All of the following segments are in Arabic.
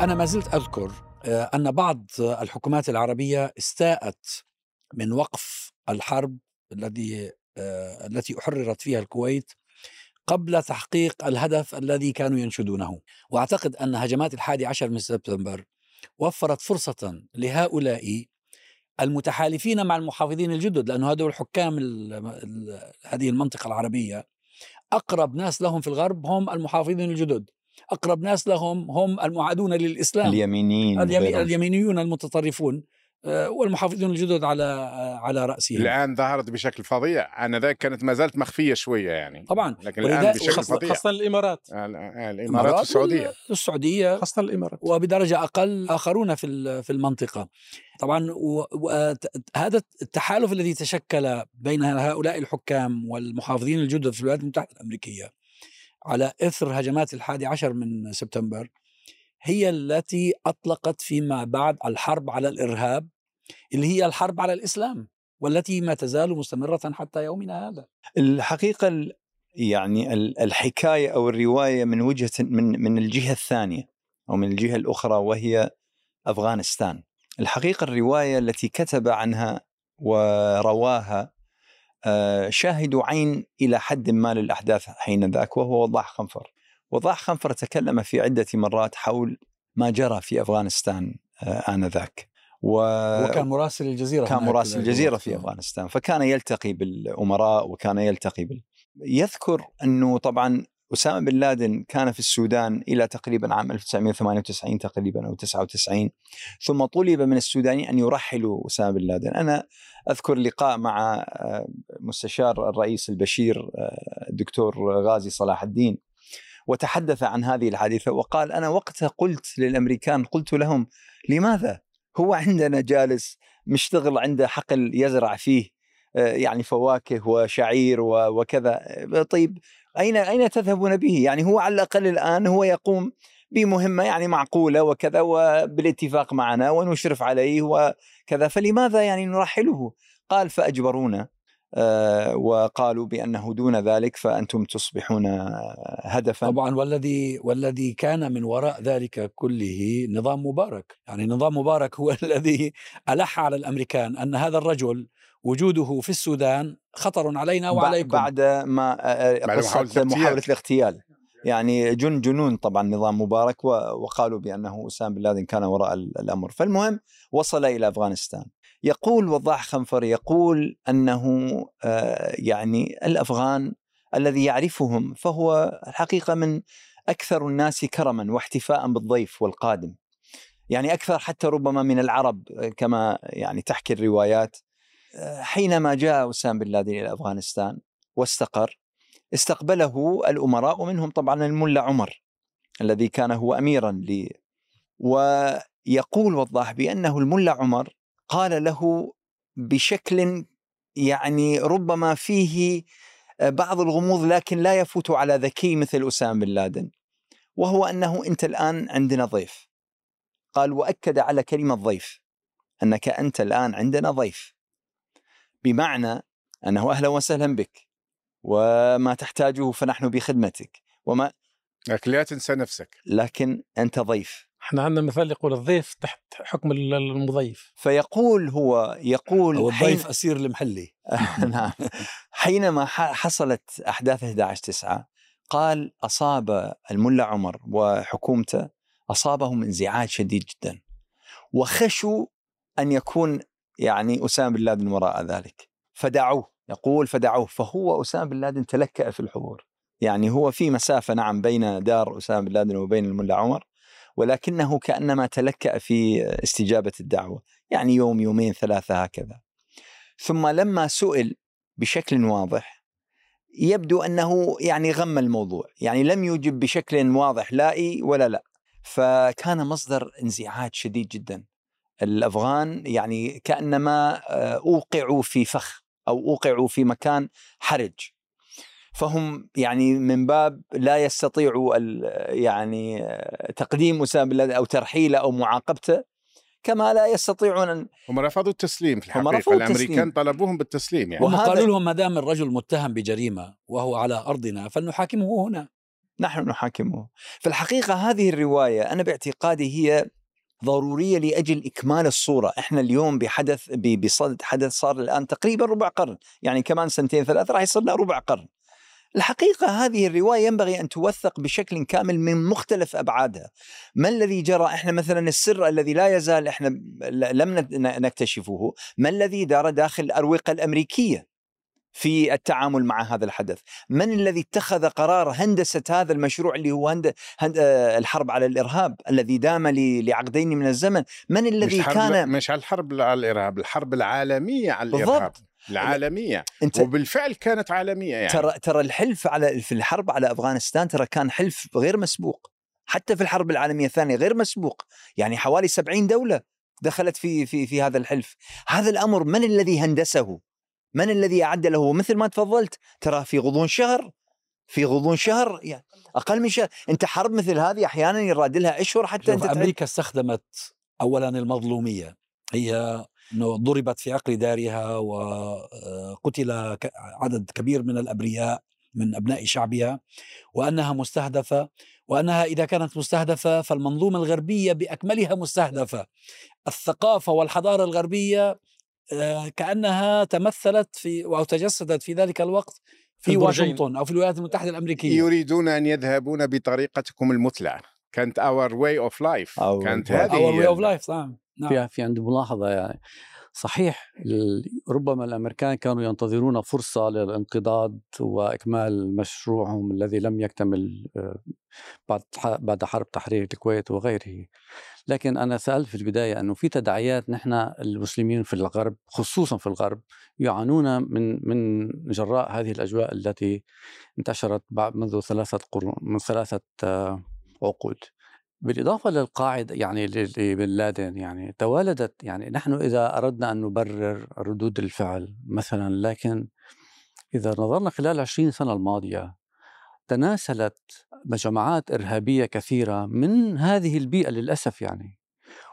أنا ما زلت أذكر آه، أن بعض الحكومات العربية استاءت من وقف الحرب الذي آه، التي أحررت فيها الكويت قبل تحقيق الهدف الذي كانوا ينشدونه. وأعتقد أن هجمات الحادي عشر من سبتمبر وفرت فرصة لهؤلاء المتحالفين مع المحافظين الجدد لأنه هذول الحكام هذه المنطقة العربية أقرب ناس لهم في الغرب هم المحافظين الجدد. أقرب ناس لهم هم المعادون للإسلام. اليمينيين اليمي اليمينيون المتطرفون آه، والمحافظون الجدد على آه، على رأسهم. الآن ظهرت بشكل فظيع. ذاك كانت ما زالت مخفية شوية يعني. طبعا. لكن الآن بشكل خاصة فظيع. خاصة الإمارات. الإمارات والسعودية. السعودية. خاصة الإمارات. وبدرجة أقل آخرون في في المنطقة. طبعا هذا التحالف الذي تشكل بين هؤلاء الحكام والمحافظين الجدد في الولايات المتحدة الأمريكية على إثر هجمات الحادي عشر من سبتمبر هي التي أطلقت فيما بعد الحرب على الإرهاب اللي هي الحرب على الإسلام والتي ما تزال مستمرة حتى يومنا هذا. الحقيقة يعني الحكاية أو الرواية من وجهة من من الجهة الثانية أو من الجهة الأخرى وهي أفغانستان. الحقيقة الرواية التي كتب عنها ورواها آه، شاهد عين إلى حد ما للأحداث حين ذاك وهو وضاح خنفر. وضاح خنفر تكلم في عدة مرات حول ما جرى في أفغانستان آه، آنذاك و... وكان مراسل الجزيرة كان مراسل الجزيرة في أفغانستان فكان يلتقي بالأمراء وكان يلتقي بال... يذكر أنه طبعا أسامة بن لادن كان في السودان إلى تقريبا عام 1998 تقريبا أو 99 ثم طلب من السودانيين أن يرحلوا أسامة بن لادن. أنا أذكر لقاء مع آه، مستشار الرئيس البشير آه، الدكتور غازي صلاح الدين وتحدث عن هذه الحادثة وقال أنا وقتها قلت للأمريكان قلت لهم لماذا؟ هو عندنا جالس مشتغل عنده حقل يزرع فيه آه، يعني فواكه وشعير وكذا. طيب أين أين تذهبون به؟ يعني هو على الأقل الآن هو يقوم بمهمة يعني معقولة وكذا وبالاتفاق معنا ونشرف عليه وكذا فلماذا يعني نرحله؟ قال فأجبرونا آه، وقالوا بأنه دون ذلك فأنتم تصبحون هدفا. طبعا والذي والذي كان من وراء ذلك كله نظام مبارك، يعني نظام مبارك هو الذي ألح على الأمريكان أن هذا الرجل وجوده في السودان خطر علينا وعليكم. بعد ما آه، آه، قصة محاولة الاغتيال. يعني جن جنون طبعا نظام مبارك وقالوا بأنه أسامة بن لادن كان وراء الأمر، فالمهم وصل إلى أفغانستان. يقول وضاح خنفر يقول أنه آه، يعني الأفغان الذي يعرفهم فهو الحقيقة من أكثر الناس كرما واحتفاء بالضيف والقادم. يعني أكثر حتى ربما من العرب كما يعني تحكي الروايات. حينما جاء أسامة بن لادن إلى أفغانستان واستقر استقبله الأمراء ومنهم طبعا الملا عمر الذي كان هو اميرا ل ويقول وضاح بأنه الملا عمر قال له بشكل يعني ربما فيه بعض الغموض لكن لا يفوت على ذكي مثل أسامة بن لادن وهو أنه أنت الآن عندنا ضيف. قال وأكد على كلمة ضيف أنك أنت الآن عندنا ضيف. بمعنى أنه أهلا وسهلا بك وما تحتاجه فنحن بخدمتك وما لكن لا تنسى نفسك. لكن أنت ضيف. إحنا عندنا مثال يقول الضيف تحت حكم المضيف. فيقول هو يقول هو الضيف حين... أسير المحلي نعم. حينما حصلت أحداث 11 9 قال أصاب الملا عمر وحكومته اصابهم انزعاج شديد جدا وخشوا أن يكون يعني أسامة بن لادن وراء ذلك. فدعوه يقول فدعوه فهو أسامة بن لادن تلكأ في الحضور. يعني هو في مسافة نعم بين دار أسامة بن لادن وبين الملا عمر ولكنه كأنما تلكأ في استجابة الدعوة. يعني يوم يومين ثلاثة هكذا. ثم لما سئل بشكل واضح يبدو أنه يعني غم الموضوع. يعني لم يجب بشكل واضح لا إي ولا لا. فكان مصدر انزعاج شديد جدا. الأفغان يعني كأنما آه، أوقعوا في فخ أو أوقعوا في مكان حرج. فهم يعني من باب لا يستطيعوا يعني تقديم أسامة بن لادن أو ترحيله أو معاقبته كما لا يستطيعون أن هم رفضوا التسليم في الحقيقة. رفضوا الأمريكان التسليم. طلبوهم بالتسليم يعني. هم قالوا لهم ما دام الرجل متهم بجريمة وهو على أرضنا فلنحاكمه هنا. نحن نحاكمه. في الحقيقة هذه الرواية أنا باعتقادي هي ضرورية لأجل إكمال الصورة. إحنا اليوم بحدث بصدد حدث صار الآن تقريبا ربع قرن. يعني كمان سنتين ثلاثة راح يصير لنا ربع قرن. الحقيقة هذه الرواية ينبغي أن توثق بشكل كامل من مختلف أبعادها. ما الذي جرى؟ إحنا مثلا السر الذي لا يزال إحنا ل- لم نكتشفه. ما الذي دار داخل الأروقة الأمريكية؟ في التعامل مع هذا الحدث. من الذي اتخذ قرار هندسة هذا المشروع اللي هو هند... هند... آه، الحرب على الإرهاب الذي دام ل... لعقدين من الزمن من الذي مش حرب كان مش على الحرب على الإرهاب الحرب العالمية على الإرهاب. بالضبط. العالمية. أنت وبالفعل كانت عالمية يعني. ترى ترى الحلف على في الحرب على أفغانستان ترى كان حلف غير مسبوق. حتى في الحرب العالمية الثانية غير مسبوق. يعني حوالي 70 دولة دخلت في في في هذا الحلف. هذا الأمر من الذي هندسه؟ من الذي أعد له؟ مثل ما تفضلت. ترى في غضون شهر في غضون شهر يعني أقل من شهر. أنت حرب مثل هذه أحيانا يراد لها أشهر حتى أنت أمريكا استخدمت اولا المظلومية. هي إنه ضربت في عقر دارها وقتل ك- عدد كبير من الأبرياء من أبناء شعبها وأنها مستهدفة. وأنها إذا كانت مستهدفة فالمنظومة الغربية بأكملها مستهدفة. الثقافة والحضارة الغربية آه، كأنها تمثلت في أو تجسدت في ذلك الوقت في. واشنطن أو في الولايات المتحدة الأمريكية. يريدون أن يذهبون بطريقتكم المثلى. كانت our way of life Our كانت way- هذه our way of life نعم. نعم. في في عندي ملاحظة يعني صحيح ربما الأمريكان كانوا ينتظرون فرصة للانقضاض وإكمال مشروعهم الذي لم يكتمل آه، بعد بعد حرب تحرير الكويت وغيره. لكن أنا سألت في البداية أنه في تداعيات نحن المسلمين في الغرب خصوصا في الغرب يعانون من من جراء هذه الأجواء التي انتشرت بعد منذ ثلاثة قرون من ثلاثة آه، عقود. بالإضافة للقاعدة يعني لبن لادن يعني توالدت يعني نحن إذا أردنا أن نبرر ردود الفعل مثلا لكن إذا نظرنا خلال 20 سنة الماضية تناسلت جماعات إرهابية كثيرة من هذه البيئة للأسف يعني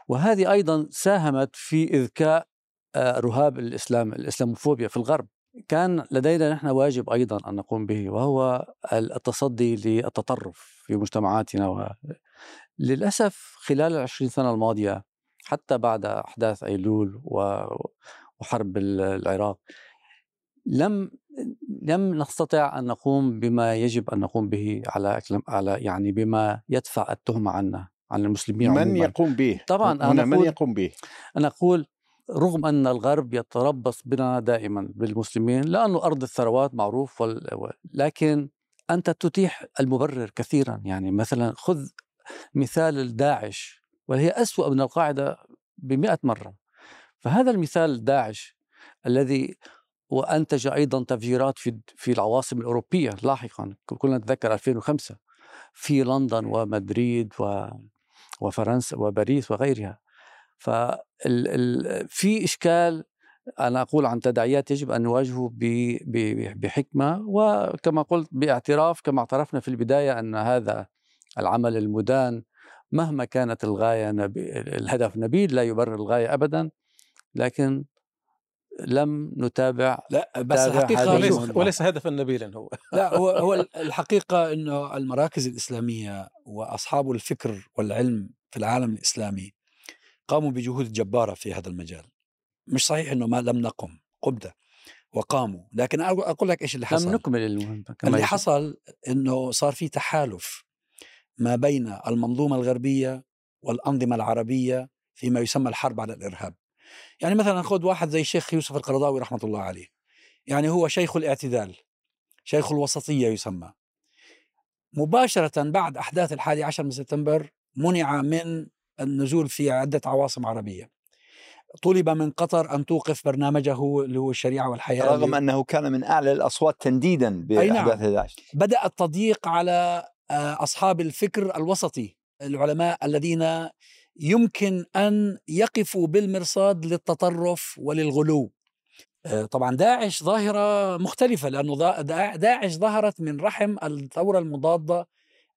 وهذه أيضا ساهمت في إذكاء آه، رهاب الإسلام الإسلاموفوبيا في الغرب كان لدينا نحن واجب أيضا أن نقوم به وهو التصدي للتطرف في مجتمعاتنا. للأسف خلال العشرين سنة الماضية حتى بعد أحداث أيلول. وحرب ال- العراق لم لم نستطع أن نقوم بما يجب أن نقوم به على أكلم- على يعني بما يدفع التهمة عنا عن المسلمين من عموما يقوم به طبعاً أنا من يقوم به أنا أقول رغم أن الغرب يتربص بنا دائما بالمسلمين لأنه أرض الثروات معروف لكن أنت تتيح المبرر كثيرا يعني مثلا خذ مثال داعش وهي أسوأ من القاعدة بمئة مرة. فهذا المثال داعش الذي وأنتج أيضا تفجيرات في في العواصم الأوروبية لاحقا كلنا نتذكر 2005 في لندن ومدريد و وفرنسا وباريس وغيرها. ال في إشكال أنا أقول عن تداعيات يجب أن نواجهه بحكمة وكما قلت باعتراف كما اعترفنا في البداية أن هذا العمل المدان مهما كانت الغاية نبي الهدف نبيل لا يبرر الغاية أبدا لكن لم نتابع لا بس هذه وليس. وليس هدفا نبيلا هو لا هو هو الحقيقة إنه المراكز الإسلامية وأصحاب الفكر والعلم في العالم الإسلامي قاموا بجهود جبارة في هذا المجال مش صحيح إنه ما لم نقم قمنا وقاموا لكن أقول- أقول لك إيش اللي لم حصل نكمل المهمة كما اللي يجب. حصل إنه صار في تحالف ما بين المنظومة الغربية والأنظمة العربية فيما يسمى الحرب على الإرهاب. يعني مثلا خذ واحد زي الشيخ يوسف القرضاوي رحمة الله عليه. يعني هو شيخ الاعتدال شيخ الوسطية يسمى. مباشرة بعد أحداث الحادي عشر من سبتمبر منع من النزول في عدة عواصم عربية. طلب من قطر أن توقف برنامجه اللي هو الشريعة والحياة رغم أنه كان من أعلى الأصوات تنديدا نعم. بأحداث 11 بدأ التضييق على آه، أصحاب الفكر الوسطي العلماء الذين يمكن أن يقفوا بالمرصاد للتطرف وللغلو. آه، طبعا داعش لأنه ضا- داع- داعش ظهرت من رحم الثورة المضادة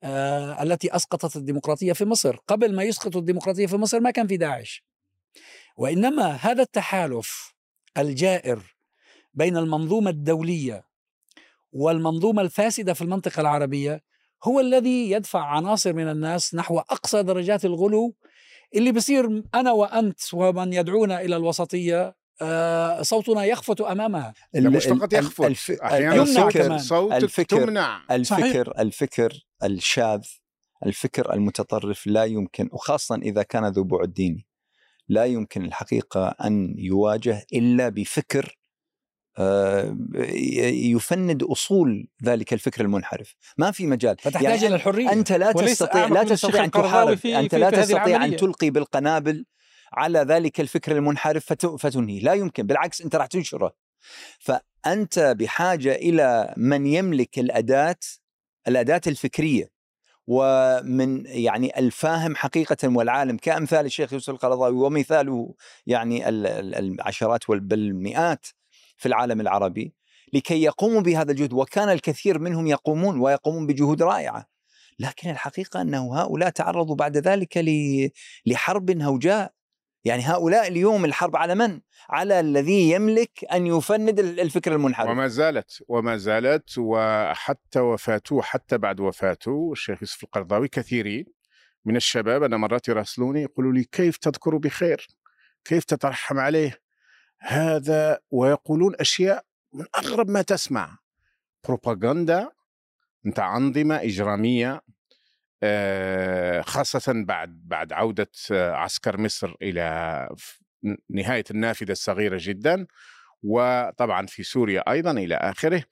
آه، التي أسقطت الديمقراطية في مصر. قبل ما يسقطوا الديمقراطية في مصر ما كان في داعش. وإنما هذا التحالف الجائر بين المنظومة الدولية والمنظومة الفاسدة في المنطقة العربية هو الذي يدفع عناصر من الناس نحو أقصى درجات الغلو اللي بصير أنا وأنت ومن يدعونا إلى الوسطية آه، صوتنا يخفت أمامها. مش فقط يخفت الف- أحيانا كمان. صوتك الفكر- تمنع. الفكر الفكر الشاذ الفكر المتطرف لا يمكن وخاصة إذا كان ذو بعد ديني لا يمكن الحقيقة أن يواجه إلا بفكر يفند أصول ذلك الفكر المنحرف. ما في مجال. فتحتاج يعني إلى الحرية. أنت لا تستطيع لا تستطيع القرضاوي تحارب. في- أنت في- لا تستطيع العملية. تلقي بالقنابل على ذلك الفكر المنحرف فت- فتنهي لا يمكن. بالعكس أنت راح تنشره. فأنت بحاجة إلى من يملك الأداة الأداة الفكرية. ومن يعني الفاهم حقيقة والعالم. كأمثال الشيخ يوسف القرضاوي ومثاله يعني ال- ال- العشرات بل المئات في العالم العربي لكي يقوموا بهذا الجهد وكان الكثير منهم يقومون ويقومون بجهود رائعة لكن الحقيقة أنه هؤلاء تعرضوا بعد ذلك لحرب هوجاء يعني هؤلاء اليوم الحرب على من؟ على الذي يملك أن يفند ال- الفكر المنحرف وما زالت وما زالت وحتى وفاته حتى بعد وفاته الشيخ يوسف القرضاوي كثيرين من الشباب أنا مرات يراسلوني يقولوا لي كيف تذكر بخير؟ كيف تترحم عليه؟ هذا ويقولون أشياء من أغرب ما تسمع. بروباغندا أنت أنظمة إجرامية آه، خاصة بعد بعد عودة آه، عسكر مصر إلى ف- نهاية النافذة الصغيرة جدا وطبعا في سوريا أيضا إلى آخره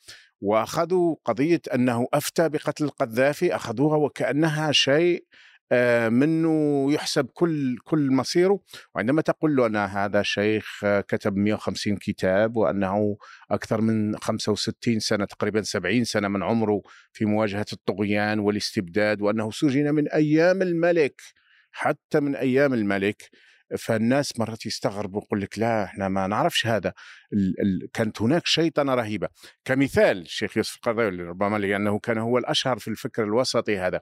وأخذوا قضية أنه أفتى بقتل القذافي أخذوها وكأنها شيء منه يحسب كل كل مصيره. وعندما تقول له أن هذا شيخ آه، كتب 150 كتاب وأنه أكثر من 65 سنة تقريبا 70 سنة من عمره في مواجهة الطغيان والاستبداد وأنه سجن من أيام الملك. حتى من أيام الملك. فالناس مرات يستغربوا يقول لك لا إحنا ما نعرفش هذا. ال ال كانت هناك شيطنة رهيبة. كمثال الشيخ يوسف القرضاوي ربما لأنه كان هو الأشهر في الفكر الوسطي هذا.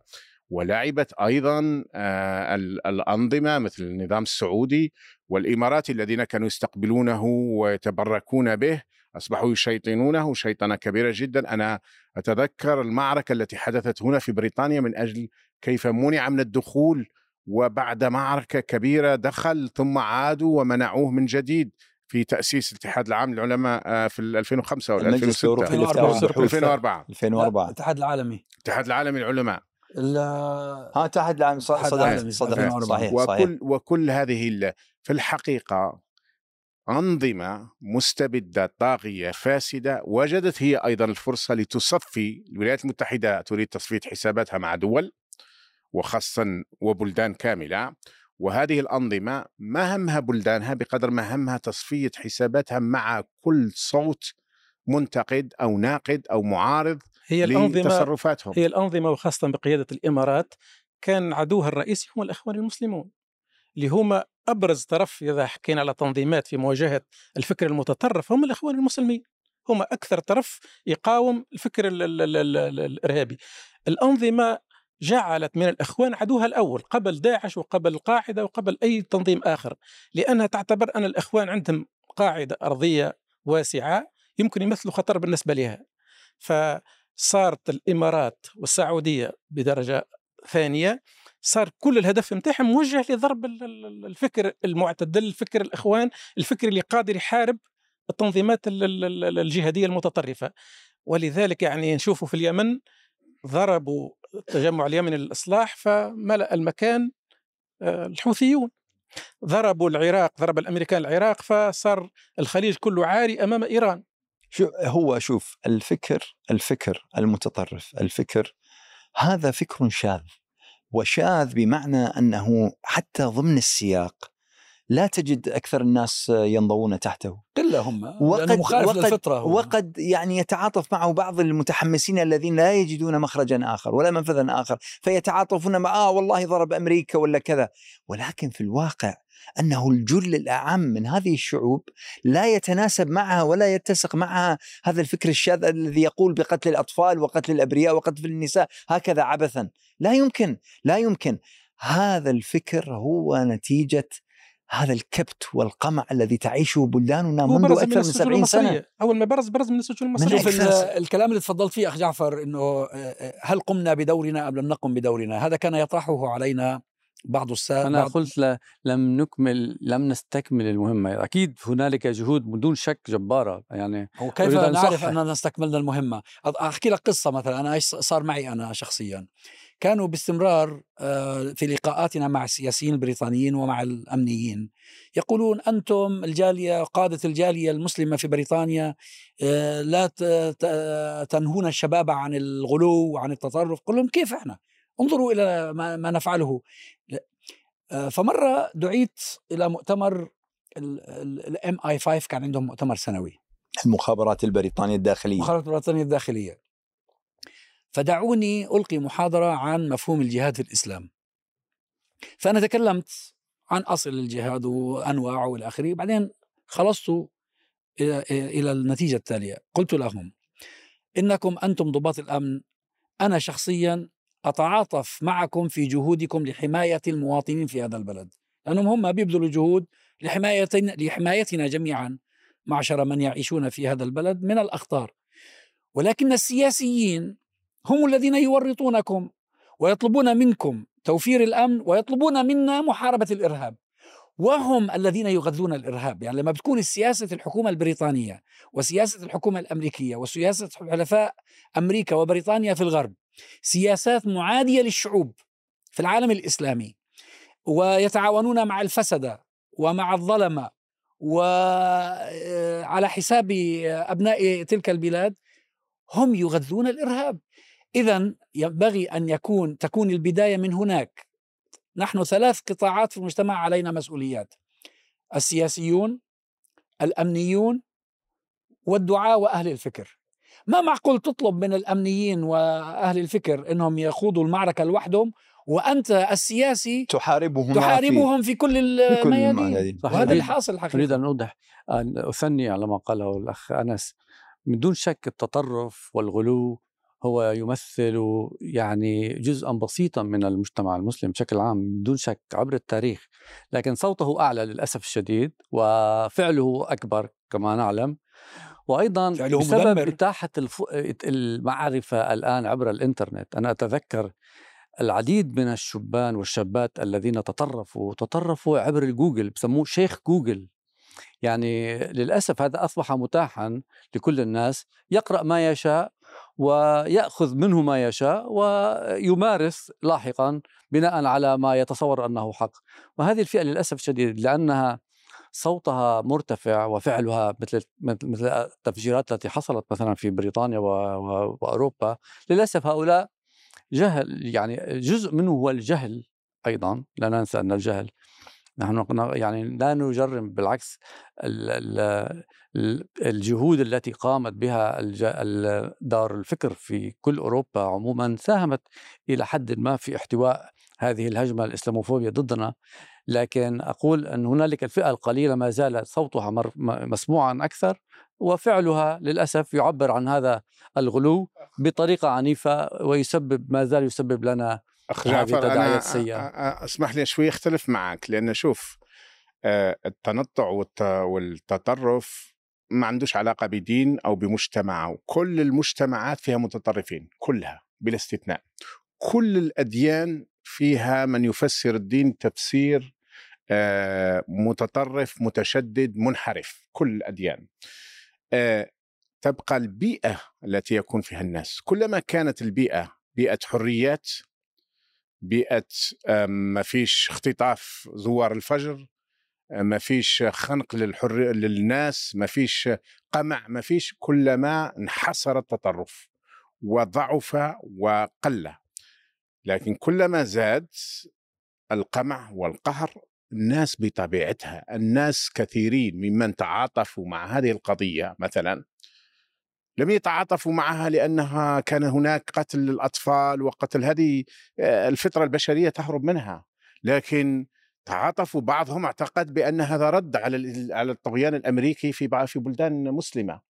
ولعبت أيضا آه ال- الأنظمة مثل النظام السعودي والاماراتي الذين كانوا يستقبلونه ويتبركون به أصبحوا يشيطنونه شيطنة كبيرة جدا. أنا أتذكر المعركة التي حدثت هنا في بريطانيا من أجل كيف منع من الدخول وبعد معركة كبيرة دخل ثم عادوا ومنعوه من جديد في تأسيس الاتحاد العام للعلماء آه، في 2005 ولا المجلس 2006 الأوروبي 2004. للتعاون البحوث 2004 2004 الاتحاد العالمي. الاتحاد العالمي للعلماء. ال- ها اتحاد العالم ص- الاتحاد صدق العالمي صدق 2004. صحيح صحيح. وكل وكل هذه ال- في الحقيقة أنظمة مستبدة طاغية فاسدة وجدت هي أيضا الفرصة لتصفي الولايات المتحدة تريد تصفية حساباتها مع دول وخاصه وبلدان كاملة. وهذه الأنظمة ما همها بلدانها بقدر ما همها تصفية حساباتها مع كل صوت منتقد أو ناقد أو معارض هي الأنظمة لتصرفاتهم. هي الأنظمة وخاصة بقيادة الإمارات كان عدوها الرئيسي هم الأخوان المسلمون اللي هم أبرز طرف إذا حكينا على تنظيمات في مواجهة الفكر المتطرف هم الأخوان المسلمين. هم أكثر طرف يقاوم الفكر ال ال ال ال ال الإرهابي. الأنظمة جعلت من الأخوان عدوها الأول قبل داعش وقبل القاعدة وقبل أي تنظيم آخر لأنها تعتبر أن الأخوان عندهم قاعدة أرضية واسعة يمكن يمثلوا خطر بالنسبة لها. فصارت الإمارات والسعودية بدرجة ثانية صار كل الهدف نتاعهم موجه لضرب ال- ال- الفكر المعتدل الفكر الإخوان الفكر اللي قادر يحارب التنظيمات ال- ال- ال- الجهادية المتطرفة. ولذلك يعني نشوفوا في اليمن ضربوا التجمع اليمني للإصلاح فملأ المكان آه، الحوثيون. ضربوا العراق ضرب الأمريكان العراق فصار الخليج كله عاري أمام إيران. شو هو شوف الفكر الفكر المتطرف الفكر هذا فكر شاذ وشاذ بمعنى أنه حتى ضمن السياق لا تجد أكثر الناس ينضوون تحته. قله هم وقد- وقد مخالف وقد- هو. وقد يعني يتعاطف معه بعض المتحمسين الذين لا يجدون مخرجا آخر ولا منفذا آخر فيتعاطفون مع آه والله ضرب أمريكا ولا كذا. ولكن في الواقع أنه الجل الأعم من هذه الشعوب لا يتناسب معها ولا يتسق معها هذا الفكر الشاذ الذي يقول بقتل الأطفال وقتل الأبرياء وقتل النساء هكذا عبثا. لا يمكن لا يمكن. هذا الفكر هو نتيجة هذا الكبت والقمع الذي تعيشه بلداننا منذ أكثر من السجون 70 سنة. أول ما برز برز من السجون من المصرية. شوف الكلام اللي تفضلت فيه أخ جعفر إنه آه، هل قمنا بدورنا أم لم نقم بدورنا؟ هذا كان يطرحه علينا بعض السادة أنا بعض قلت ل... لم نكمل لم نستكمل المهمة. أكيد هنالك جهود بدون شك جبارة. يعني وكيف نعرف أصحح. أننا استكملنا المهمة؟ أض- أحكي لك قصة مثلا. أنا إيش صار معي أنا شخصيا. كانوا باستمرار آه، في لقاءاتنا مع السياسيين البريطانيين ومع الأمنيين. يقولون أنتم الجالية قادة الجالية المسلمة في بريطانيا آه، لا تنهون الشباب عن الغلو وعن التطرف. قل لهم كيف إحنا؟ انظروا إلى ما, نفعله. آه، فمرة دعيت إلى مؤتمر الام اي 5 كان عندهم مؤتمر سنوي. المخابرات البريطانية الداخلية. مخابرات البريطانية الداخلية. فدعوني ألقي محاضرة عن مفهوم الجهاد في الإسلام. فأنا تكلمت عن أصل الجهاد وأنواعه وإلى آخره بعدين خلصت إلى النتيجة التالية. قلت لهم إنكم أنتم ضباط الأمن. أنا شخصيا أتعاطف معكم في جهودكم لحماية المواطنين في هذا البلد. لأنهم هم بيبذلوا جهود لحمايتنا, لحمايتنا جميعا معشر من يعيشون في هذا البلد من الأخطار. ولكن السياسيين هم الذين يورطونكم ويطلبون منكم توفير الأمن ويطلبون منا محاربة الإرهاب. وهم الذين يغذون الإرهاب يعني لما بتكون سياسة الحكومة البريطانية وسياسة الحكومة الأمريكية وسياسة حلفاء أمريكا وبريطانيا في الغرب سياسات معادية للشعوب في العالم الإسلامي ويتعاونون مع الفسده ومع الظلمه وعلى حساب أبناء تلك البلاد هم يغذون الإرهاب. اذا ينبغي أن يكون تكون البداية من هناك. نحن ثلاث قطاعات في المجتمع علينا مسؤوليات. السياسيون الأمنيون والدعاة وأهل الفكر. ما معقول تطلب من الأمنيين وأهل الفكر إنهم يخوضوا المعركة لوحدهم وأنت السياسي تحاربهم تحاربهم في كل في كل الميادين. وهذا أريد- اللي حاصل أريد حقيقة أن أوضح أن أثني على ما قاله الأخ أنس. من دون شك التطرف والغلو هو يمثل يعني جزءا بسيطا من المجتمع المسلم بشكل عام دون شك عبر التاريخ لكن صوته أعلى للأسف الشديد وفعله أكبر كما نعلم وأيضا فعله بسبب مدمر. إتاحة الف... المعرفة الآن عبر الإنترنت أنا أتذكر العديد من الشبان والشابات الذين تطرفوا تطرفوا عبر الجوجل بسموه شيخ جوجل يعني للأسف هذا أصبح متاحا لكل الناس يقرأ ما يشاء ويأخذ منه ما يشاء ويمارس لاحقا بناء على ما يتصور أنه حق. وهذه الفئة للأسف الشديد لأنها صوتها مرتفع وفعلها مثل مثل التفجيرات التي حصلت مثلا في بريطانيا و... و... وأوروبا للأسف هؤلاء جهل يعني جزء منه هو الجهل أيضا لا ننسى أن الجهل نحن يعني لا نجرم بالعكس ال ال الجهود التي قامت بها دار الفكر في كل أوروبا عموما ساهمت إلى حد ما في احتواء هذه الهجمة الاسلاموفوبيا ضدنا. لكن أقول أن هنالك الفئة القليلة ما زالت صوتها مسموعا أكثر وفعلها للأسف يعبر عن هذا الغلو بطريقة عنيفة ويسبب ما زال يسبب لنا أخ جعفر أنا السيئة. أسمح لي شوي أختلف معك لأن شوف التنطع والتطرف ما عندوش علاقة بدين أو بمجتمع كل المجتمعات فيها متطرفين كلها بلا استثناء. كل الأديان فيها من يفسر الدين تفسير متطرف متشدد منحرف كل الأديان. تبقى البيئة التي يكون فيها الناس. كلما كانت البيئة بيئة حريات بيئة ما فيش اختطاف زوار الفجر ما فيش خنق للحر للناس ما فيش قمع ما فيش كلما انحسر التطرف وضعف وقل لكن كلما زاد القمع والقهر الناس بطبيعتها الناس كثيرين ممن تعاطفوا مع هذه القضية مثلا لم يتعاطفوا معها لأنها كان هناك قتل للأطفال وقتل هذه الفطرة البشرية تهرب منها. لكن تعاطفوا بعضهم أعتقد بأن هذا رد على على الطغيان الأمريكي في في بلدان مسلمة.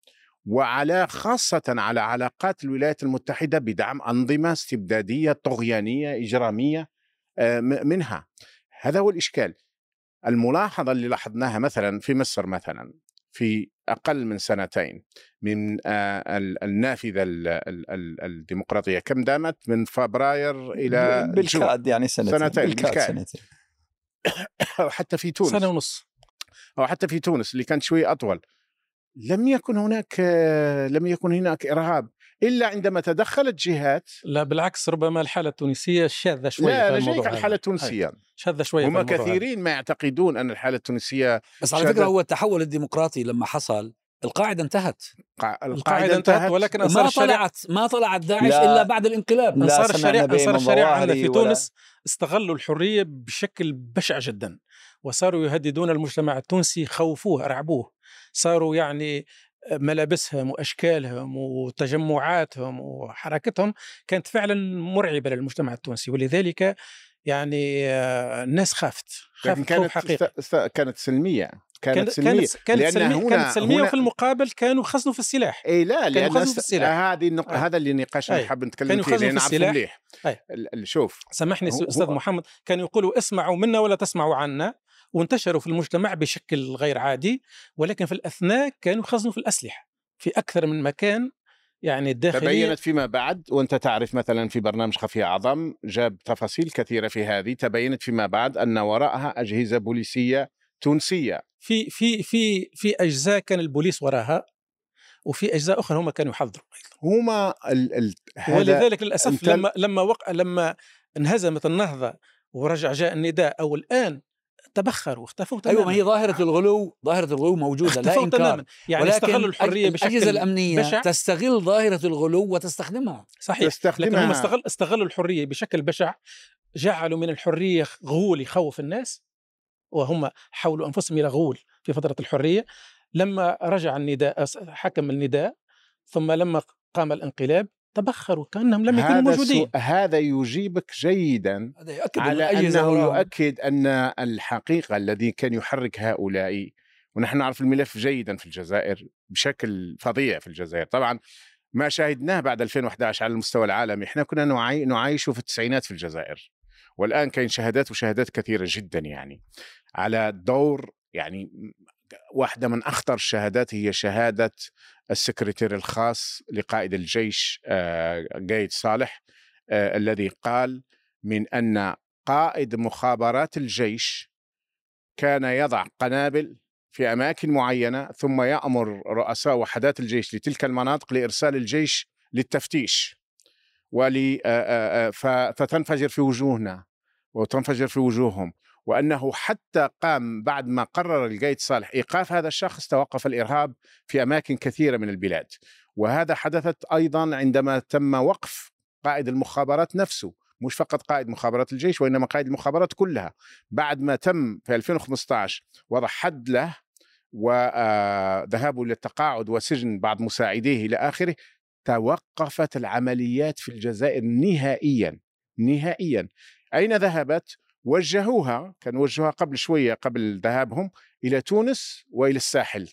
وعلى خاصة على علاقات الولايات المتحدة بدعم أنظمة استبدادية طغيانية إجرامية منها. هذا هو الإشكال. الملاحظة اللي لاحظناها مثلا في مصر مثلا. في أقل من سنتين من آه، ال- النافذة ال- ال- ال- الديمقراطية. كم دامت؟ من فبراير إلى بالكاد يعني سنتين سنتين، بالكاد بالكاد. سنتين. أو حتى في تونس. سنة ونص. أو حتى في تونس اللي كانت شوي أطول. لم يكن هناك آه، لم يكن هناك إرهاب. إلا عندما تدخلت جهات لا بالعكس ربما الحالة التونسية شاذة شوية لا في أنا على. الحالة التونسية شاذة شوية في هم. كثيرين ما يعتقدون أن الحالة التونسية بس على فكرة هو التحول الديمقراطي لما حصل القاعدة انتهت قا- القاعدة انتهت ولكن أنصار ما طلعت ما طلعت داعش لا. إلا بعد الانقلاب لا أنصار الشريعة أنصار الشريعة عندنا في تونس استغلوا الحرية بشكل بشع جدا وصاروا يهددون المجتمع التونسي خوفوه أرعبوه صاروا يعني ملابسهم وأشكالهم وتجمعاتهم وحركتهم كانت فعلا مرعبة للمجتمع التونسي ولذلك يعني آه، الناس خافت خافت كانت حقيقي است... كانت سلمية كانت, كانت سلمية كانت كانت سلمية, هنا- كانت سلمية هنا- وفي المقابل كانوا خزنوا في السلاح إي لا لأن في السلاح. هذه النق... هذا اللي نقاش اللي. حاب نتكلم فيه لأن السلاح. مليح شوف سامحني أستاذ محمد كانوا يقولوا اسمعوا منا ولا تسمعوا عنا وانتشروا في المجتمع بشكل غير عادي ولكن في الأثناء كانوا يخزنوا في الأسلحة في أكثر من مكان يعني الداخليه تبينت فيما بعد وأنت تعرف مثلا في برنامج خفي أعظم جاب تفاصيل كثيرة في هذه تبينت فيما بعد أن وراءها أجهزة بوليسية تونسية. في في في في أجزاء كان البوليس وراها وفي أجزاء أخرى هم كانوا يحضروا هما ال... ال... ولذلك للأسف لما لما وقع لما انهزمت النهضة ورجع جاء النداء أو الآن تبخروا واختفوا تماما أيوه ما هي ظاهرة الغلو ظاهرة الغلو موجودة لا اختفوا إنكار. تماما. يعني استغلوا الحرية الاجهزه بشكل الأمنية بشع. تستغل ظاهرة الغلو وتستخدمها. صحيح لكن تستخدمها. هم استغل استغلوا الحرية بشكل بشع. جعلوا من الحرية غول يخوف الناس وهم حولوا أنفسهم إلى غول في فترة الحرية. لما رجع النداء حكم النداء ثم لما قام الانقلاب تبخروا كأنهم لم يكونوا موجودين. هذا يجيبك جيدا هذا يؤكد على أنه. يؤكد أن الحقيقة الذي كان يحرك هؤلاء ونحن نعرف الملف جيدا في الجزائر بشكل فظيع في الجزائر. طبعا ما شاهدناه بعد 2011 على المستوى العالمي. إحنا كنا نعاي... نعايشه في التسعينات في الجزائر. والآن كاين شهادات وشهادات كثيرة جدا يعني. على دور يعني واحدة من أخطر الشهادات هي شهادة السكرتير الخاص لقائد الجيش آه، قايد صالح آه، الذي قال من أن قائد مخابرات الجيش كان يضع قنابل في أماكن معينة ثم يأمر رؤساء وحدات الجيش لتلك المناطق لإرسال الجيش للتفتيش ولي آه، فتنفجر في وجوهنا وتنفجر في وجوههم. وأنه حتى قام بعد ما قرر القايد صالح إيقاف هذا الشخص توقف الإرهاب في أماكن كثيرة من البلاد. وهذا حدثت أيضا عندما تم وقف قائد المخابرات نفسه. مش فقط قائد مخابرات الجيش وإنما قائد المخابرات كلها. بعد ما تم في 2015 وضع حد له وذهابه للتقاعد وسجن بعض مساعديه إلى آخره توقفت العمليات في الجزائر نهائيا. نهائيا. أين ذهبت؟ وجهوها كان وجهوها قبل شوية قبل ذهابهم إلى تونس وإلى الساحل.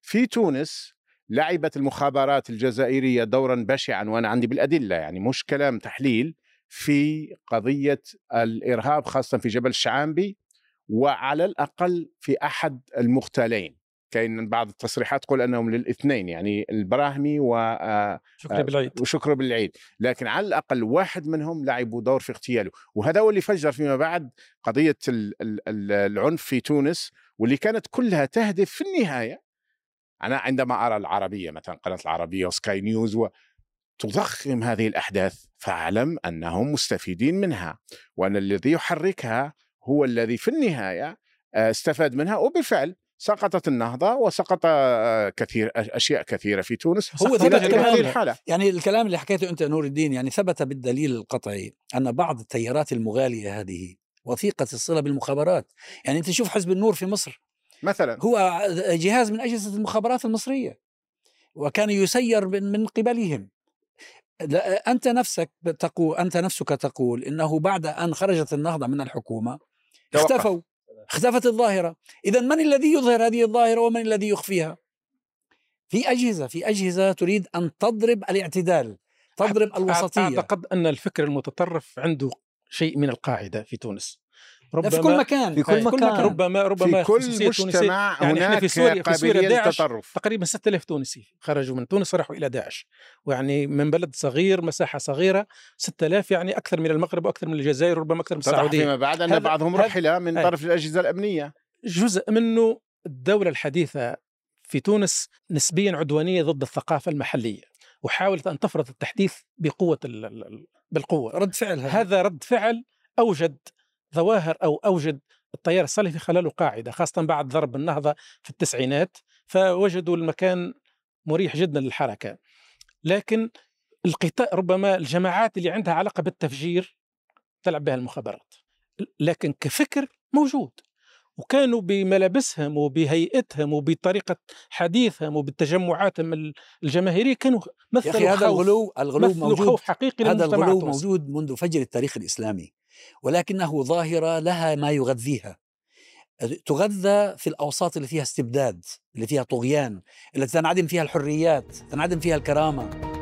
في تونس لعبت المخابرات الجزائرية دورا بشعا وأنا عندي بالأدلة يعني مش كلام تحليل في قضية الإرهاب خاصة في جبل الشعامبي وعلى الأقل في أحد المغتالين. كاين بعض التصريحات تقول أنهم للاثنين يعني البراهمي و آه، شكرا بالعيد. وشكر بالعيد. لكن على الأقل واحد منهم لعبوا دور في اغتياله. وهذا هو اللي فجر فيما بعد ال- العنف في تونس واللي كانت كلها تهدف في النهاية. أنا عندما أرى العربية مثلا قناة العربية وسكاي نيوز وتضخم هذه الأحداث فاعلم أنهم مستفيدين منها. وأن الذي يحركها هو الذي في النهاية آه، استفاد منها وبالفعل سقطت النهضة وسقط آه، كثير أشياء كثيرة في تونس. هو ثبت هذه الحالة. يعني الكلام اللي حكيته أنت نور الدين يعني ثبت بالدليل القطعي أن بعض التيارات المغالية هذه وثيقة الصلة بالمخابرات، يعني أنت شوف حزب النور في مصر. مثلا. هو جهاز من أجهزة المخابرات المصرية وكان يسير من قبلهم. أنت نفسك تقول أنت نفسك تقول إنه بعد أن خرجت النهضة من الحكومة توقف. اختفوا اختفت الظاهرة. اذا من الذي يظهر هذه الظاهرة ومن الذي يخفيها؟ في أجهزة في أجهزة تريد أن تضرب الاعتدال تضرب الوسطية. أعتقد أن الفكر المتطرف عنده شيء من القاعدة في تونس. لا في كل مكان. في كل مكان. ربما ربما في كل. مجتمع يعني هناك في سوريا في سوريا داعش تقريبا 6000 تونسي خرجوا من تونس وراحوا إلى داعش. ويعني من بلد صغير مساحة صغيرة 6000 يعني أكثر من المغرب وأكثر من الجزائر وربما أكثر من السعودية. فيما بعد أن بعضهم رحل من. طرف الأجهزة الأمنية. جزء منه الدولة الحديثة في تونس نسبيا عدوانية ضد الثقافة المحلية وحاولت أن تفرض التحديث بقوة ال- ال- ال- بالقوة. رد فعل هذا هذا رد فعل أوجد ظواهر أو أوجد التيار السلفي خلاله قاعدة خاصة بعد ضرب النهضة في التسعينات فوجدوا المكان مريح جدا للحركة. لكن القتال ربما الجماعات اللي عندها علاقة بالتفجير تلعب بها المخابرات. لكن كفكر موجود. وكانوا بملابسهم وبهيئتهم وبطريقة حديثهم وبالتجمعاتهم الجماهيرية كانوا يا مثلوا أخي هذا خوف الغلو الغلو موجود خوف حقيقي هذا الغلو. موجود منذ فجر التاريخ الإسلامي. ولكنه ظاهرة لها ما يغذيها. تغذى في الأوساط اللي فيها استبداد اللي فيها طغيان اللي تنعدم فيها الحريات تنعدم فيها الكرامة.